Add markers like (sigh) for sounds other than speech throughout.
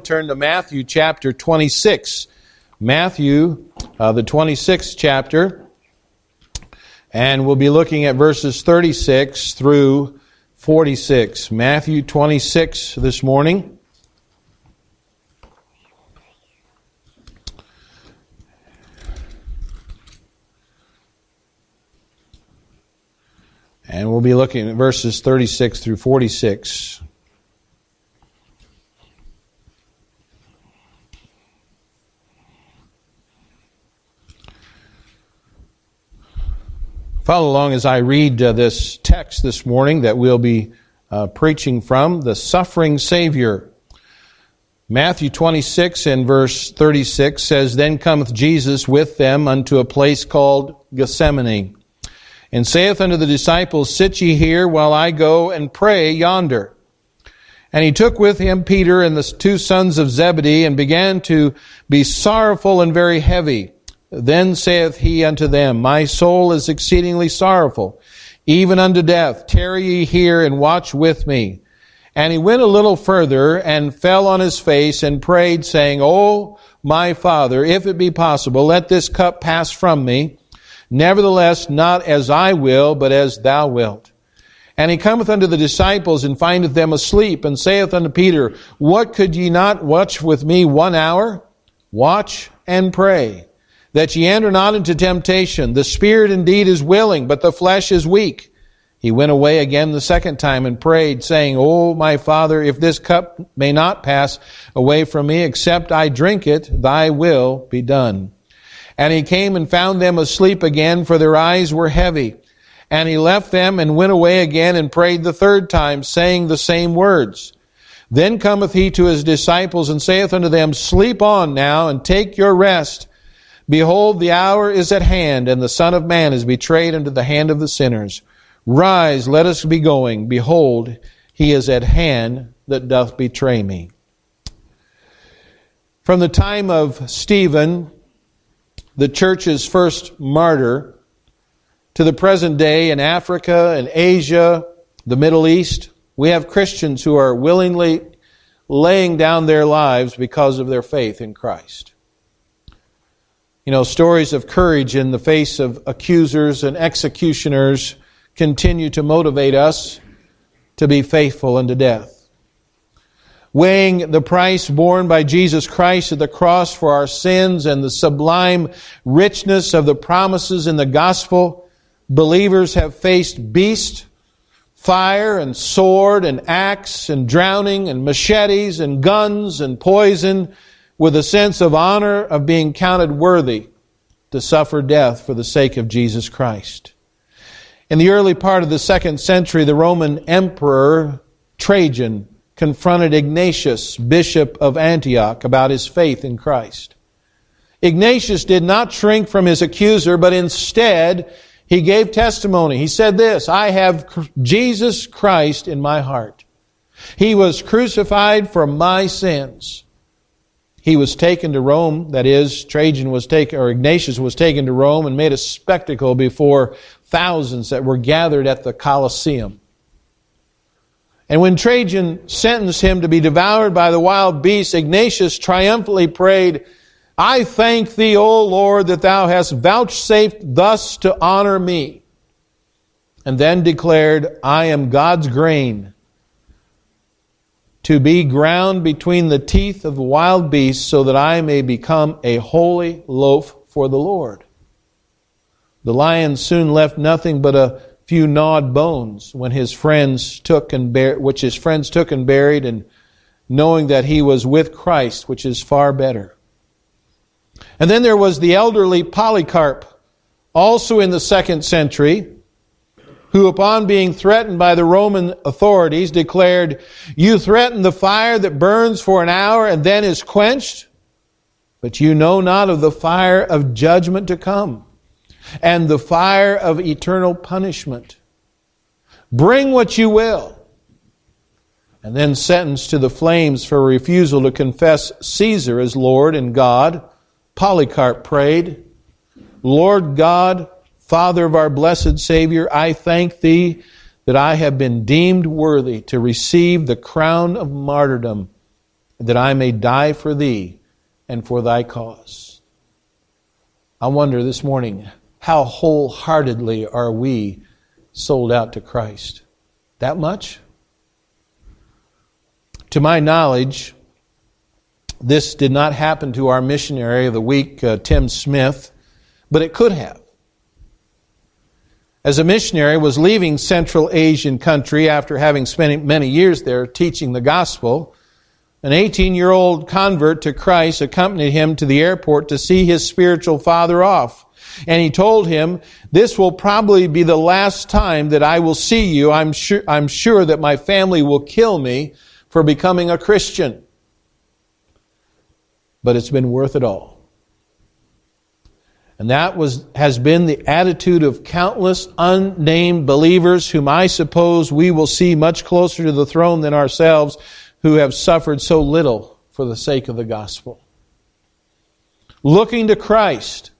Turn to Matthew chapter 26. Matthew, uh, the 26th chapter. And we'll be looking at verses 36 through 46. Matthew 26 this morning. And we'll be looking at verses 36 through 46. Follow along as I read uh, this text this morning that we'll be uh, preaching from the suffering Savior. Matthew 26 and verse 36 says, Then cometh Jesus with them unto a place called Gethsemane, and saith unto the disciples, Sit ye here while I go and pray yonder. And he took with him Peter and the two sons of Zebedee, and began to be sorrowful and very heavy. Then saith he unto them, My soul is exceedingly sorrowful, even unto death. Tarry ye here and watch with me. And he went a little further and fell on his face and prayed, saying, O my Father, if it be possible, let this cup pass from me. Nevertheless, not as I will, but as thou wilt. And he cometh unto the disciples and findeth them asleep, and saith unto Peter, What could ye not watch with me one hour? Watch and pray that ye enter not into temptation. The spirit indeed is willing, but the flesh is weak. He went away again the second time and prayed, saying, O my Father, if this cup may not pass away from me, except I drink it, thy will be done. And he came and found them asleep again, for their eyes were heavy. And he left them and went away again and prayed the third time, saying the same words. Then cometh he to his disciples and saith unto them, Sleep on now and take your rest. Behold, the hour is at hand, and the Son of Man is betrayed into the hand of the sinners. Rise, let us be going. Behold, he is at hand that doth betray me. From the time of Stephen, the church's first martyr, to the present day in Africa and Asia, the Middle East, we have Christians who are willingly laying down their lives because of their faith in Christ. You know, stories of courage in the face of accusers and executioners continue to motivate us to be faithful unto death. Weighing the price borne by Jesus Christ at the cross for our sins and the sublime richness of the promises in the gospel, believers have faced beast, fire and sword and axe and drowning and machetes and guns and poison with a sense of honor of being counted worthy to suffer death for the sake of Jesus Christ. In the early part of the second century, the Roman emperor Trajan confronted Ignatius, bishop of Antioch, about his faith in Christ. Ignatius did not shrink from his accuser, but instead he gave testimony. He said this, I have Jesus Christ in my heart. He was crucified for my sins he was taken to Rome, that is, Trajan was taken, or Ignatius was taken to Rome and made a spectacle before thousands that were gathered at the Colosseum. And when Trajan sentenced him to be devoured by the wild beasts, Ignatius triumphantly prayed, I thank thee, O Lord, that thou hast vouchsafed thus to honor me. And then declared, I am God's grain to be ground between the teeth of wild beasts, so that I may become a holy loaf for the Lord. The lion soon left nothing but a few gnawed bones when his friends took and which his friends took and buried, and knowing that he was with Christ, which is far better. And then there was the elderly Polycarp, also in the second century, who, upon being threatened by the Roman authorities, declared, You threaten the fire that burns for an hour and then is quenched, but you know not of the fire of judgment to come and the fire of eternal punishment. Bring what you will. And then sentenced to the flames for refusal to confess Caesar as Lord and God, Polycarp prayed, Lord God, Father of our blessed Savior, I thank Thee that I have been deemed worthy to receive the crown of martyrdom that I may die for thee and for thy cause. I wonder this morning, how wholeheartedly are we sold out to Christ? That much? To my knowledge, this did not happen to our missionary of the week, uh, Tim Smith, but it could have. As a missionary was leaving Central Asian country after having spent many years there teaching the gospel, an 18 year old convert to Christ accompanied him to the airport to see his spiritual father off. And he told him, this will probably be the last time that I will see you. I'm sure, I'm sure that my family will kill me for becoming a Christian. But it's been worth it all. And that was, has been the attitude of countless unnamed believers whom I suppose we will see much closer to the throne than ourselves who have suffered so little for the sake of the gospel. Looking to Christ,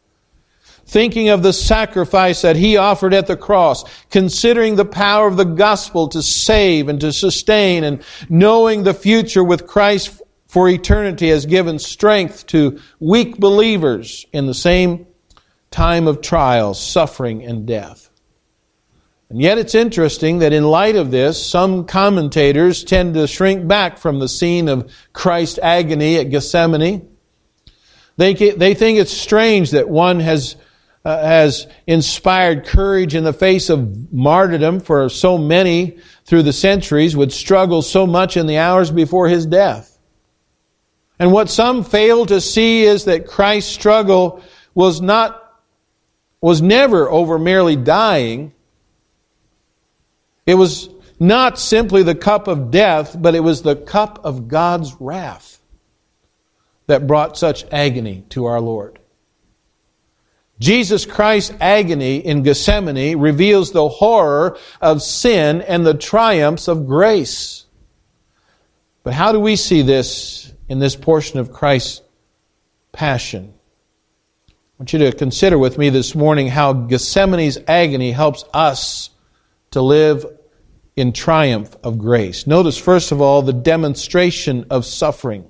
thinking of the sacrifice that he offered at the cross, considering the power of the gospel to save and to sustain, and knowing the future with Christ for eternity has given strength to weak believers in the same time of trials, suffering, and death. And yet it's interesting that in light of this, some commentators tend to shrink back from the scene of Christ's agony at Gethsemane. They, they think it's strange that one has, uh, has inspired courage in the face of martyrdom for so many through the centuries would struggle so much in the hours before his death. And what some fail to see is that Christ's struggle was not, was never over merely dying, it was not simply the cup of death, but it was the cup of God's wrath that brought such agony to our Lord. Jesus Christ's agony in Gethsemane reveals the horror of sin and the triumphs of grace. But how do we see this in this portion of Christ's passion? Want you to consider with me this morning how Gethsemane's agony helps us to live in triumph of grace. Notice, first of all, the demonstration of suffering.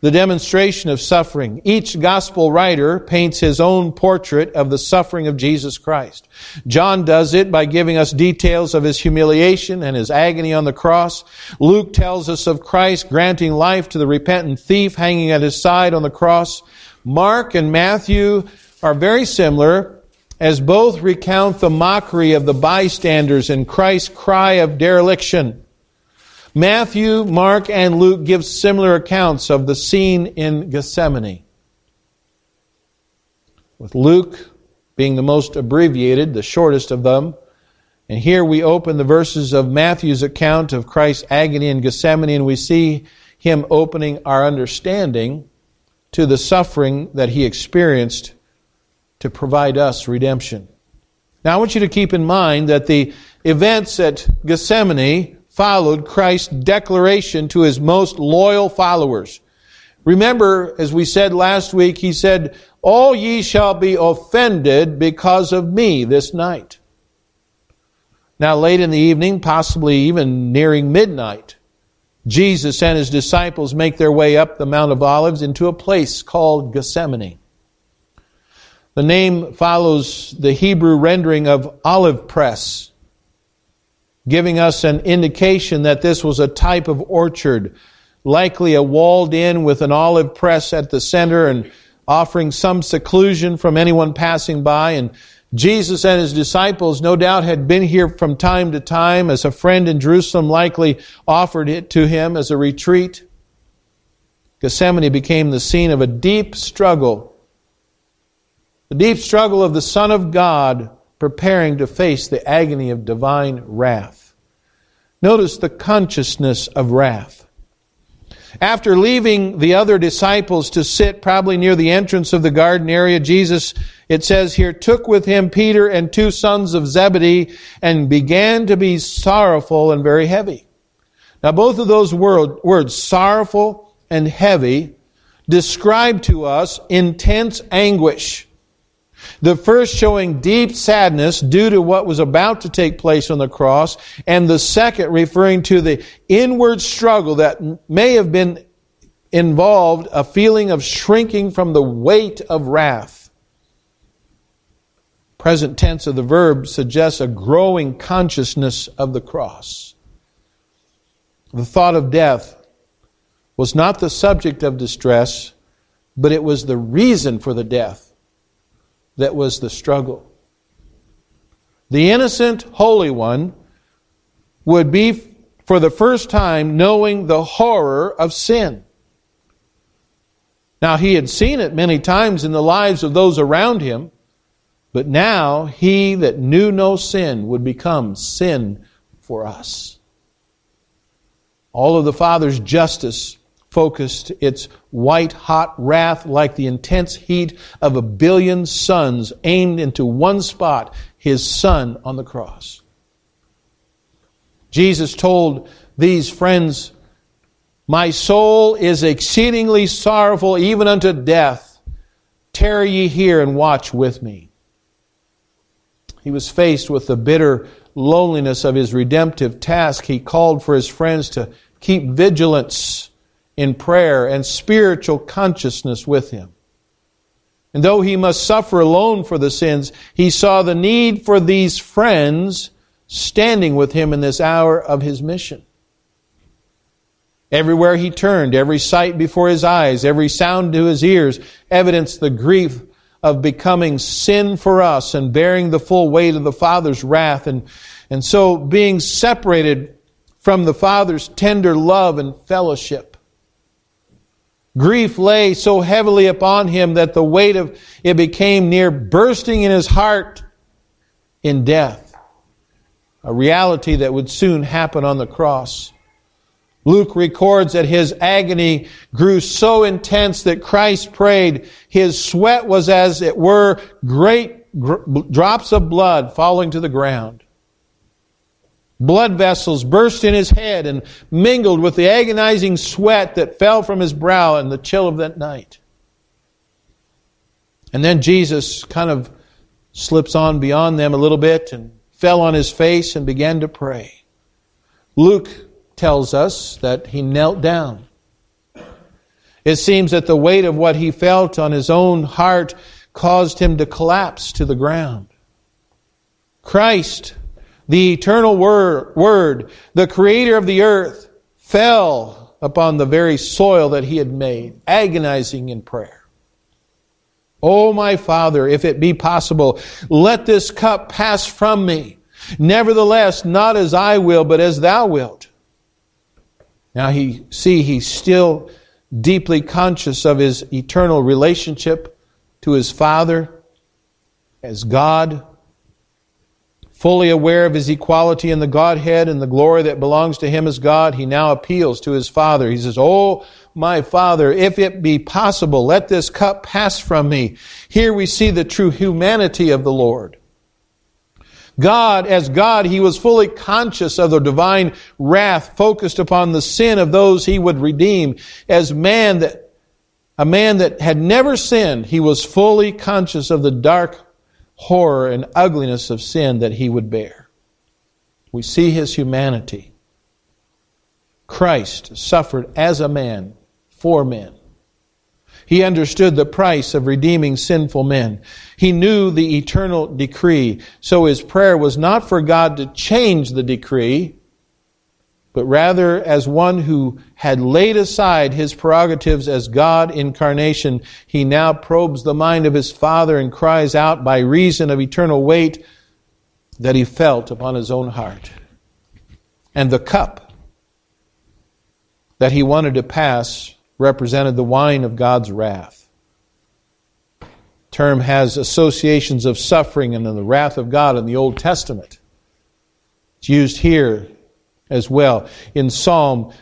The demonstration of suffering. Each gospel writer paints his own portrait of the suffering of Jesus Christ. John does it by giving us details of his humiliation and his agony on the cross. Luke tells us of Christ granting life to the repentant thief hanging at his side on the cross. Mark and Matthew are very similar as both recount the mockery of the bystanders and Christ's cry of dereliction. Matthew, Mark, and Luke give similar accounts of the scene in Gethsemane. With Luke being the most abbreviated, the shortest of them. And here we open the verses of Matthew's account of Christ's agony in Gethsemane, and we see him opening our understanding to the suffering that he experienced to provide us redemption. Now, I want you to keep in mind that the events at Gethsemane followed Christ's declaration to his most loyal followers. Remember, as we said last week, he said, All ye shall be offended because of me this night. Now, late in the evening, possibly even nearing midnight, Jesus and his disciples make their way up the Mount of Olives into a place called Gethsemane. The name follows the Hebrew rendering of olive press, giving us an indication that this was a type of orchard, likely a walled in with an olive press at the center and offering some seclusion from anyone passing by. And Jesus and his disciples no doubt had been here from time to time as a friend in Jerusalem likely offered it to him as a retreat. Gethsemane became the scene of a deep struggle the deep struggle of the Son of God preparing to face the agony of divine wrath. Notice the consciousness of wrath. After leaving the other disciples to sit probably near the entrance of the garden area, Jesus, it says here, took with him Peter and two sons of Zebedee and began to be sorrowful and very heavy. Now, both of those word, words, sorrowful and heavy, describe to us intense anguish. The first showing deep sadness due to what was about to take place on the cross, and the second referring to the inward struggle that may have been involved a feeling of shrinking from the weight of wrath. Present tense of the verb suggests a growing consciousness of the cross. The thought of death was not the subject of distress, but it was the reason for the death that was the struggle. The innocent Holy One would be for the first time knowing the horror of sin. Now, he had seen it many times in the lives of those around him, but now he that knew no sin would become sin for us. All of the Father's justice focused its white hot wrath like the intense heat of a billion suns aimed into one spot, his Son on the cross. Jesus told these friends, My soul is exceedingly sorrowful, even unto death. Tarry ye here and watch with me. He was faced with the bitter loneliness of his redemptive task. He called for his friends to keep vigilance in prayer and spiritual consciousness with him. And though he must suffer alone for the sins, he saw the need for these friends standing with him in this hour of his mission. Everywhere he turned, every sight before his eyes, every sound to his ears evidenced the grief of becoming sin for us and bearing the full weight of the Father's wrath and, and so being separated from the Father's tender love and fellowship. Grief lay so heavily upon him that the weight of it became near bursting in his heart in death. A reality that would soon happen on the cross. Luke records that his agony grew so intense that Christ prayed. His sweat was as it were great drops of blood falling to the ground. Blood vessels burst in his head and mingled with the agonizing sweat that fell from his brow in the chill of that night. And then Jesus kind of slips on beyond them a little bit and fell on his face and began to pray. Luke tells us that he knelt down. It seems that the weight of what he felt on his own heart caused him to collapse to the ground. Christ the eternal word, the creator of the earth, fell upon the very soil that he had made, agonizing in prayer. Oh, my Father, if it be possible, let this cup pass from me. Nevertheless, not as I will, but as thou wilt. Now he, see, he's still deeply conscious of his eternal relationship to his Father as God, Fully aware of his equality in the Godhead and the glory that belongs to him as God, he now appeals to his Father. He says, Oh, my Father, if it be possible, let this cup pass from me. Here we see the true humanity of the Lord. God, as God, he was fully conscious of the divine wrath focused upon the sin of those he would redeem. As man that, a man that had never sinned, he was fully conscious of the dark horror and ugliness of sin that he would bear. We see his humanity. Christ suffered as a man for men. He understood the price of redeeming sinful men. He knew the eternal decree. So his prayer was not for God to change the decree, but rather as one who had laid aside his prerogatives as God incarnation, he now probes the mind of his Father and cries out by reason of eternal weight that he felt upon his own heart. And the cup that he wanted to pass represented the wine of God's wrath. Term has associations of suffering and the wrath of God in the Old Testament. It's used here as well. In Psalm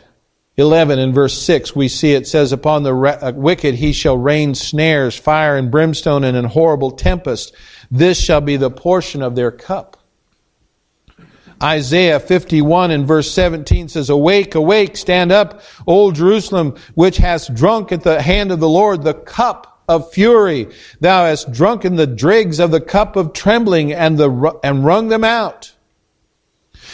11 and verse 6, we see it says, Upon the uh, wicked he shall rain snares, fire and brimstone, and an horrible tempest. This shall be the portion of their cup. Isaiah 51 and verse 17 says, Awake, awake, stand up, O Jerusalem, which hast drunk at the hand of the Lord the cup of fury. Thou hast drunken the dregs of the cup of trembling and, the, and wrung them out.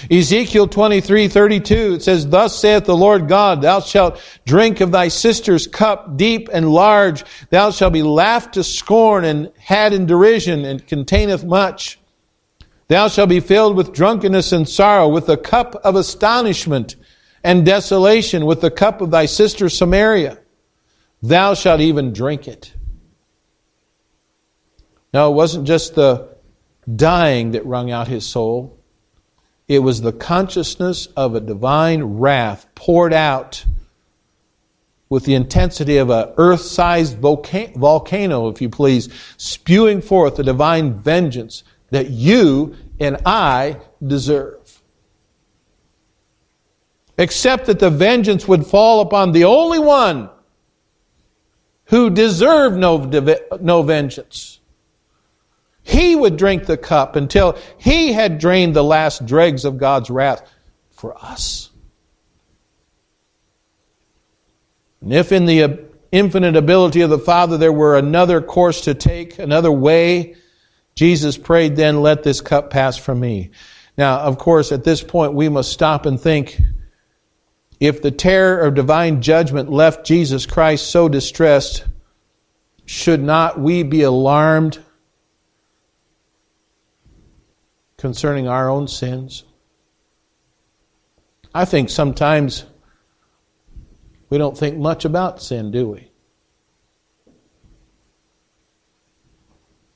Ezekiel 23, 32, it says, Thus saith the Lord God, Thou shalt drink of thy sister's cup deep and large. Thou shalt be laughed to scorn and had in derision and containeth much. Thou shalt be filled with drunkenness and sorrow, with the cup of astonishment and desolation, with the cup of thy sister Samaria. Thou shalt even drink it. No, it wasn't just the dying that wrung out his soul. It was the consciousness of a divine wrath poured out with the intensity of a earth-sized volcano, if you please, spewing forth the divine vengeance that you and I deserve. Except that the vengeance would fall upon the only one who deserved no, no vengeance. He would drink the cup until he had drained the last dregs of God's wrath for us. And if in the infinite ability of the Father there were another course to take, another way, Jesus prayed, then let this cup pass from me. Now, of course, at this point we must stop and think if the terror of divine judgment left Jesus Christ so distressed, should not we be alarmed concerning our own sins? I think sometimes we don't think much about sin, do we?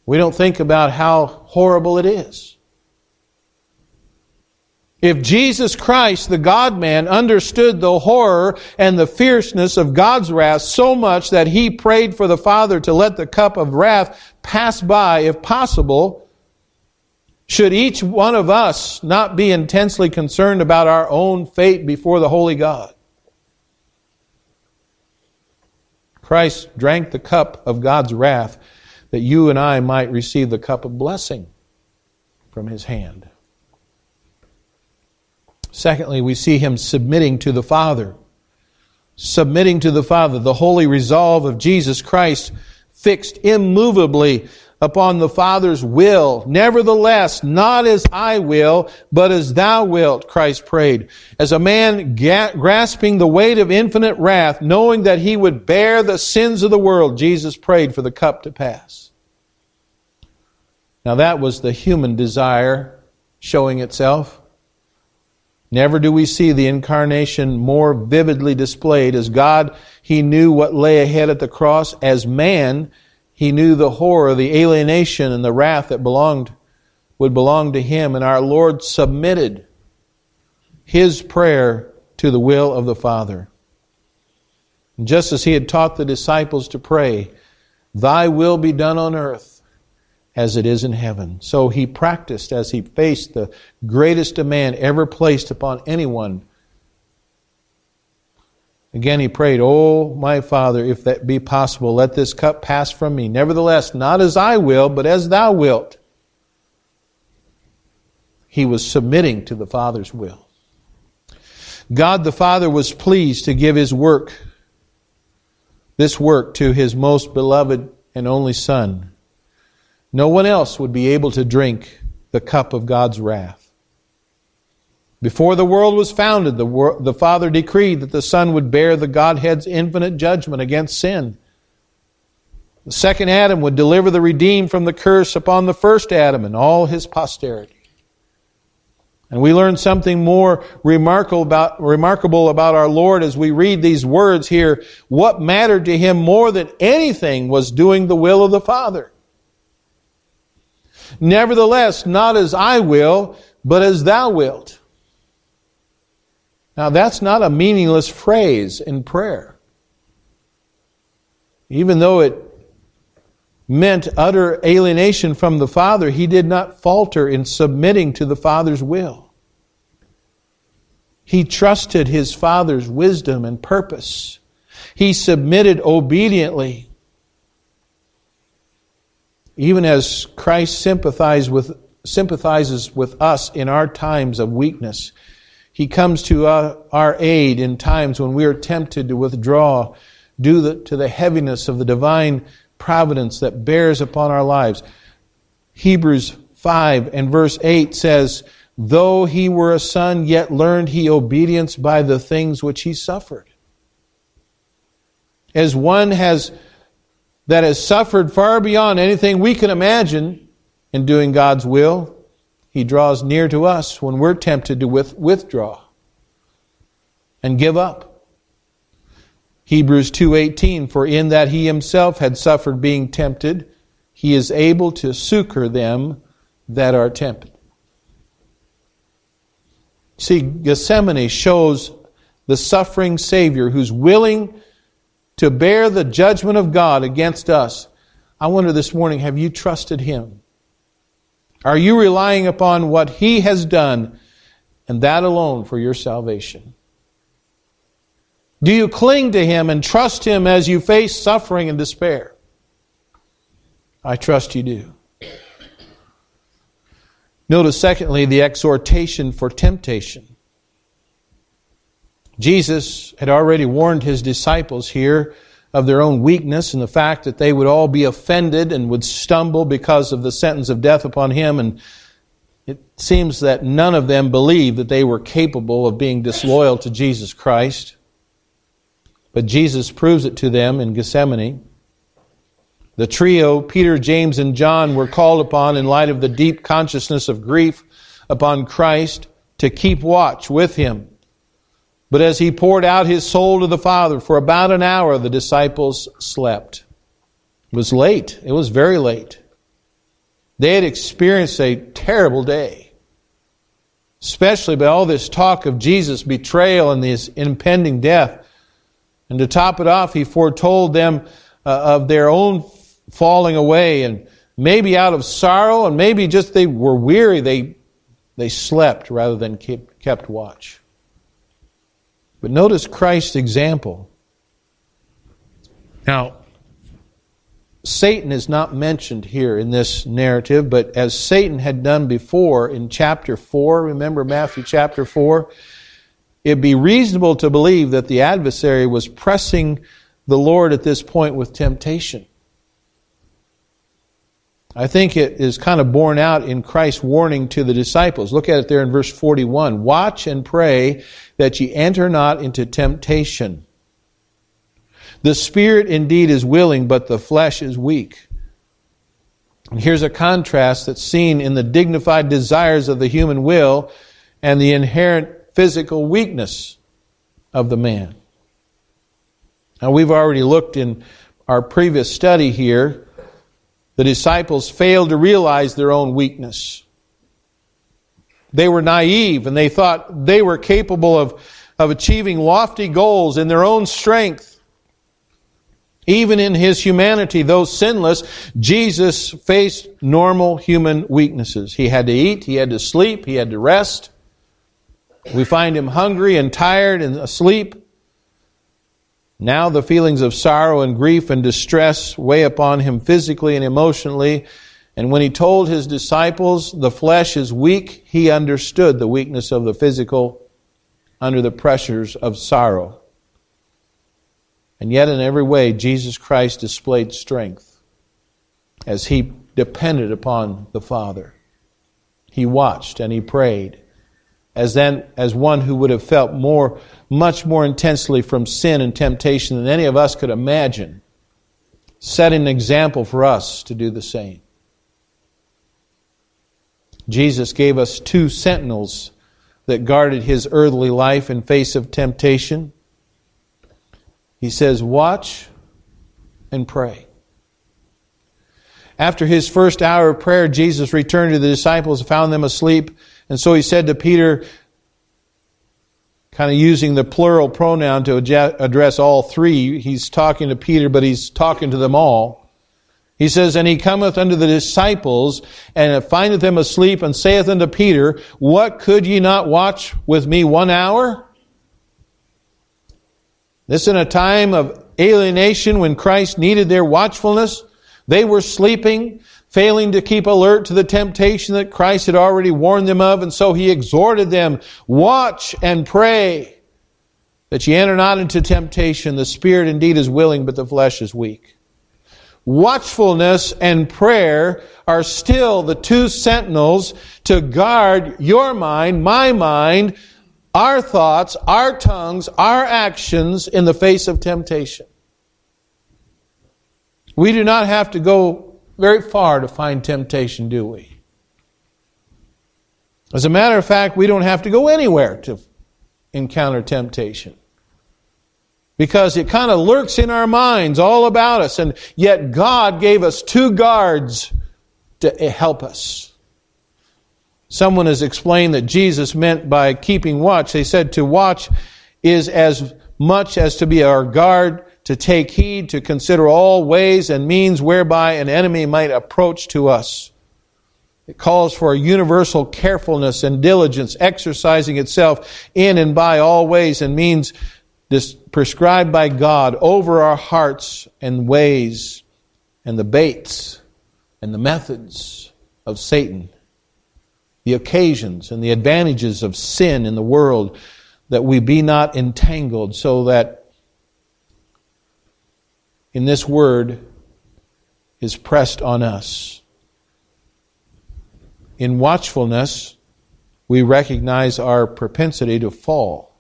We don't think about how horrible it is. If Jesus Christ, the God man, understood the horror and the fierceness of God's wrath so much that he prayed for the Father to let the cup of wrath pass by if possible, should each one of us not be intensely concerned about our own fate before the Holy God? Christ drank the cup of God's wrath that you and I might receive the cup of blessing from his hand. Secondly, we see him submitting to the Father. Submitting to the Father, the holy resolve of Jesus Christ fixed immovably upon the Father's will. Nevertheless, not as I will, but as thou wilt, Christ prayed. As a man ga- grasping the weight of infinite wrath, knowing that he would bear the sins of the world, Jesus prayed for the cup to pass. Now that was the human desire showing itself. Never do we see the incarnation more vividly displayed. As God, He knew what lay ahead at the cross. As man, he knew the horror, the alienation, and the wrath that belonged would belong to him, and our Lord submitted his prayer to the will of the Father. And just as he had taught the disciples to pray, Thy will be done on earth as it is in heaven. So he practiced as he faced the greatest demand ever placed upon anyone Again, he prayed, Oh, my Father, if that be possible, let this cup pass from me. Nevertheless, not as I will, but as thou wilt. He was submitting to the Father's will. God the Father was pleased to give his work, this work, to his most beloved and only Son. No one else would be able to drink the cup of God's wrath. Before the world was founded, the, wor- the Father decreed that the Son would bear the Godhead's infinite judgment against sin. The second Adam would deliver the redeemed from the curse upon the first Adam and all his posterity. And we learn something more remarkable about, remarkable about our Lord as we read these words here. What mattered to him more than anything was doing the will of the Father. Nevertheless, not as I will, but as thou wilt. Now, that's not a meaningless phrase in prayer. Even though it meant utter alienation from the Father, he did not falter in submitting to the Father's will. He trusted his Father's wisdom and purpose. He submitted obediently. Even as Christ sympathizes with, sympathizes with us in our times of weakness, he comes to our aid in times when we are tempted to withdraw due to the heaviness of the divine providence that bears upon our lives. Hebrews 5 and verse 8 says, though he were a son, yet learned he obedience by the things which he suffered. As one has that has suffered far beyond anything we can imagine in doing God's will, he draws near to us when we're tempted to with, withdraw and give up. Hebrews 2:18 for in that he himself had suffered being tempted he is able to succor them that are tempted. See Gethsemane shows the suffering savior who's willing to bear the judgment of God against us. I wonder this morning, have you trusted Him? Are you relying upon what He has done and that alone for your salvation? Do you cling to Him and trust Him as you face suffering and despair? I trust you do. Notice, secondly, the exhortation for temptation. Jesus had already warned his disciples here of their own weakness and the fact that they would all be offended and would stumble because of the sentence of death upon him. And it seems that none of them believed that they were capable of being disloyal to Jesus Christ. But Jesus proves it to them in Gethsemane. The trio, Peter, James, and John, were called upon in light of the deep consciousness of grief upon Christ to keep watch with him but as he poured out his soul to the Father, for about an hour the disciples slept. It was late. It was very late. They had experienced a terrible day, especially by all this talk of Jesus' betrayal and his impending death. And to top it off, he foretold them uh, of their own falling away and maybe out of sorrow and maybe just they were weary. They, they slept rather than kept, kept watch. But notice Christ's example. Now, Satan is not mentioned here in this narrative, but as Satan had done before in chapter 4, remember Matthew chapter 4? It'd be reasonable to believe that the adversary was pressing the Lord at this point with temptation. I think it is kind of borne out in Christ's warning to the disciples. Look at it there in verse 41. Watch and pray that ye enter not into temptation. The spirit indeed is willing, but the flesh is weak. And here's a contrast that's seen in the dignified desires of the human will and the inherent physical weakness of the man. Now, we've already looked in our previous study here the disciples failed to realize their own weakness. They were naive and they thought they were capable of, of achieving lofty goals in their own strength. Even in his humanity, though sinless, Jesus faced normal human weaknesses. He had to eat, he had to sleep, he had to rest. We find him hungry and tired and asleep. Now the feelings of sorrow and grief and distress weigh upon him physically and emotionally. And when he told his disciples the flesh is weak, he understood the weakness of the physical under the pressures of sorrow. And yet, in every way, Jesus Christ displayed strength as he depended upon the Father. He watched and he prayed as then as one who would have felt more much more intensely from sin and temptation than any of us could imagine setting an example for us to do the same. Jesus gave us two sentinels that guarded his earthly life in face of temptation. He says watch and pray. After his first hour of prayer jesus returned to the disciples and found them asleep. And so he said to Peter, kind of using the plural pronoun to address all three. He's talking to Peter, but he's talking to them all. He says, And he cometh unto the disciples, and findeth them asleep, and saith unto Peter, What could ye not watch with me one hour? This in a time of alienation when Christ needed their watchfulness. They were sleeping failing to keep alert to the temptation that Christ had already warned them of, and so he exhorted them, watch and pray that ye enter not into temptation. The spirit indeed is willing, but the flesh is weak. watchfulness and prayer are still the two sentinels to guard your mind, my mind, our thoughts, our tongues, our actions in the face of temptation. We do not have to go very far to find temptation, do we? As a matter of fact, we don't have to go anywhere to encounter temptation because it kind of lurks in our minds all about us. And yet God gave us two guards to eh, help us. Someone has explained that Jesus meant by keeping watch, they said to watch is as much as to be our guard, to take heed, to consider all ways and means whereby an enemy might approach to us. It calls for a universal carefulness and diligence, exercising itself in and by all ways and means prescribed by God over our hearts and ways and the baits and the methods of Satan, the occasions and the advantages of sin in the world, that we be not entangled, so that in this word is pressed on us. In watchfulness, we recognize our propensity to fall.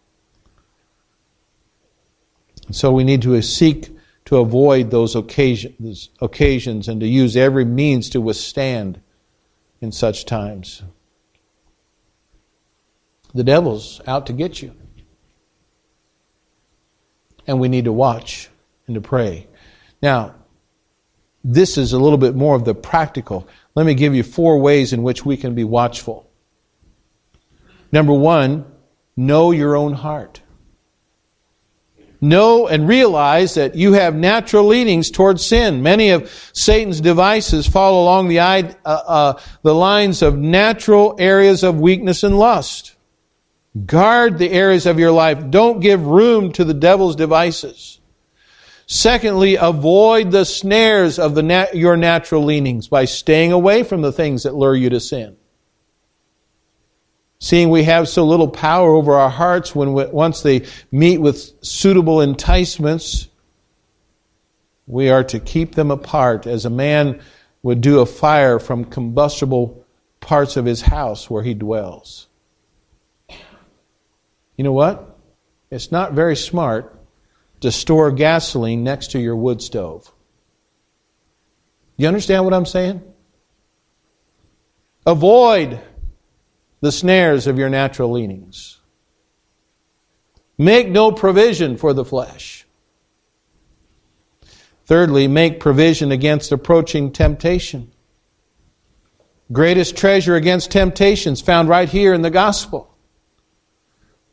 And So we need to seek to avoid those occasions, occasions and to use every means to withstand in such times. The devil's out to get you. And we need to watch and to pray. Now, this is a little bit more of the practical. Let me give you four ways in which we can be watchful. Number one, know your own heart know and realize that you have natural leanings towards sin. Many of Satan's devices fall along the, uh, uh, the lines of natural areas of weakness and lust. Guard the areas of your life. Don't give room to the devil's devices. Secondly, avoid the snares of the nat- your natural leanings by staying away from the things that lure you to sin. Seeing we have so little power over our hearts when we, once they meet with suitable enticements, we are to keep them apart as a man would do a fire from combustible parts of his house where he dwells. You know what? It's not very smart to store gasoline next to your wood stove. You understand what I'm saying? Avoid the snares of your natural leanings. Make no provision for the flesh. Thirdly, make provision against approaching temptation. Greatest treasure against temptations found right here in the gospel.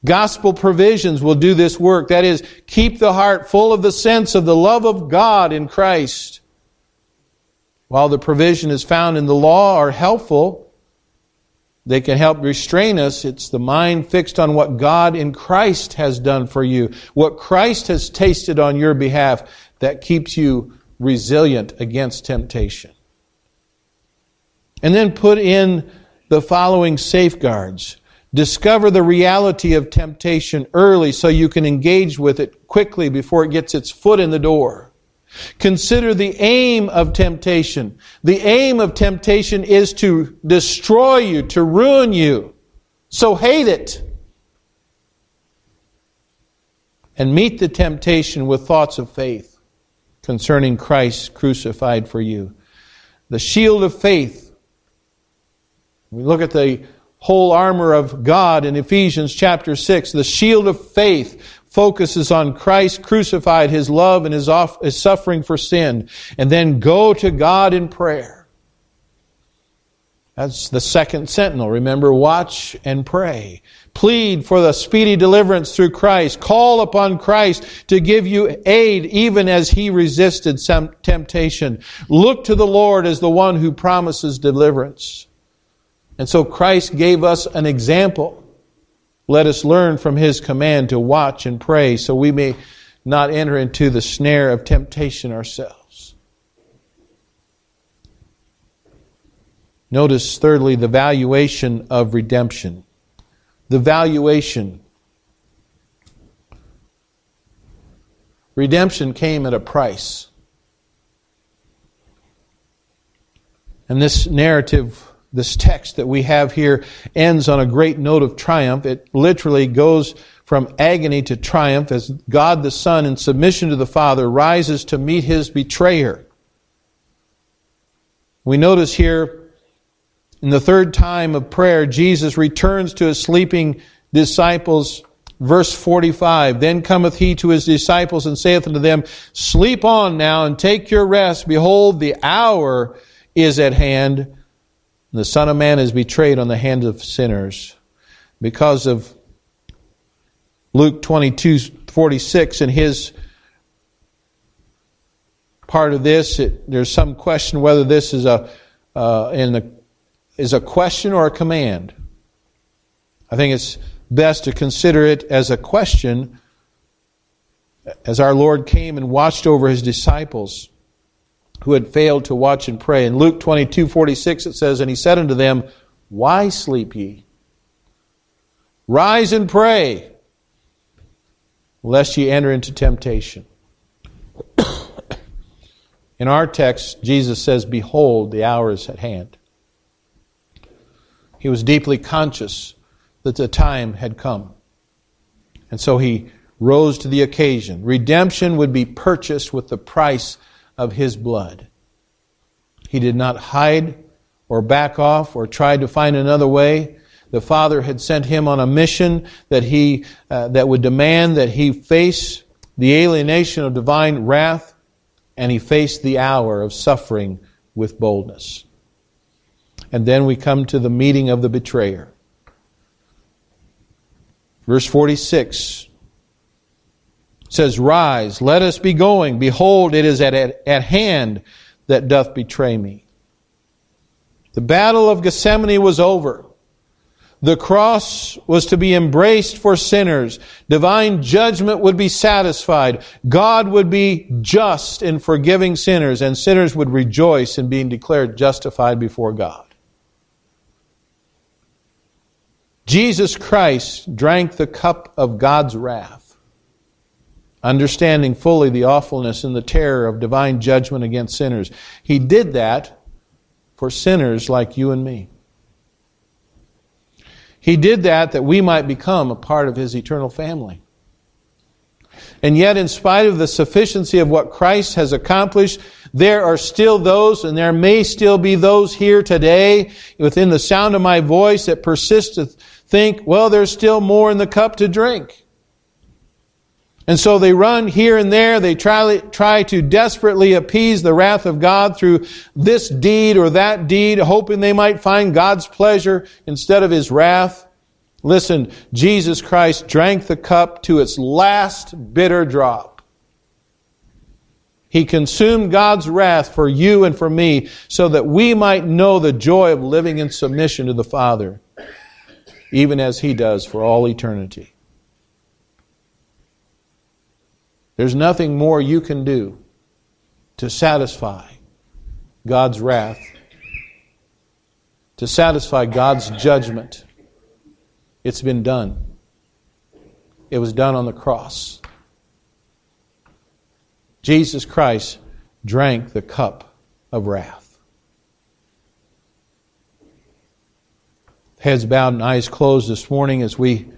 Gospel provisions will do this work. That is, keep the heart full of the sense of the love of God in Christ. While the provision is found in the law are helpful, they can help restrain us. It's the mind fixed on what God in Christ has done for you, what Christ has tasted on your behalf that keeps you resilient against temptation. And then put in the following safeguards. Discover the reality of temptation early so you can engage with it quickly before it gets its foot in the door. Consider the aim of temptation. The aim of temptation is to destroy you, to ruin you. So hate it. And meet the temptation with thoughts of faith concerning Christ crucified for you. The shield of faith. We look at the whole armor of God in Ephesians chapter 6, the shield of faith focuses on Christ crucified, His love and His, off, His suffering for sin, and then go to God in prayer. That's the second sentinel. Remember, watch and pray. Plead for the speedy deliverance through Christ. Call upon Christ to give you aid even as He resisted some temptation. Look to the Lord as the one who promises deliverance. And so Christ gave us an example let us learn from his command to watch and pray so we may not enter into the snare of temptation ourselves. Notice, thirdly, the valuation of redemption. The valuation. Redemption came at a price. And this narrative, this text that we have here ends on a great note of triumph. It literally goes from agony to triumph as God the Son, in submission to the Father, rises to meet his betrayer. We notice here in the third time of prayer, Jesus returns to his sleeping disciples. Verse 45 Then cometh he to his disciples and saith unto them, Sleep on now and take your rest. Behold, the hour is at hand. The Son of Man is betrayed on the hands of sinners. Because of Luke 22 46 and his part of this, it, there's some question whether this is a uh, in the, is a question or a command. I think it's best to consider it as a question as our Lord came and watched over his disciples who had failed to watch and pray. In Luke 22 46, it says, And he said unto them, Why sleep ye? Rise and pray, lest ye enter into temptation. (coughs) In our text, Jesus says, Behold, the hour is at hand. He was deeply conscious that the time had come. And so he rose to the occasion. Redemption would be purchased with the price of his blood. He did not hide or back off or try to find another way. The Father had sent him on a mission that he uh, that would demand that he face the alienation of divine wrath and he faced the hour of suffering with boldness. And then we come to the meeting of the betrayer. Verse 46 says, Rise, let us be going. Behold, it is at, at, at hand that doth betray me. The battle of Gethsemane was over. The cross was to be embraced for sinners. Divine judgment would be satisfied. God would be just in forgiving sinners, and sinners would rejoice in being declared justified before God. Jesus Christ drank the cup of God's wrath, understanding fully the awfulness and the terror of divine judgment against sinners. He did that for sinners like you and me. He did that that we might become a part of His eternal family. And yet, in spite of the sufficiency of what Christ has accomplished, there are still those, and there may still be those here today within the sound of my voice that persist to think, well, there's still more in the cup to drink. And so they run here and there. They try, try to desperately appease the wrath of God through this deed or that deed, hoping they might find God's pleasure instead of His wrath. Listen, Jesus Christ drank the cup to its last bitter drop. He consumed God's wrath for you and for me so that we might know the joy of living in submission to the Father, even as He does for all eternity. There's nothing more you can do to satisfy God's wrath, to satisfy God's judgment. It's been done. It was done on the cross. Jesus Christ drank the cup of wrath. Heads bowed and eyes closed this morning as we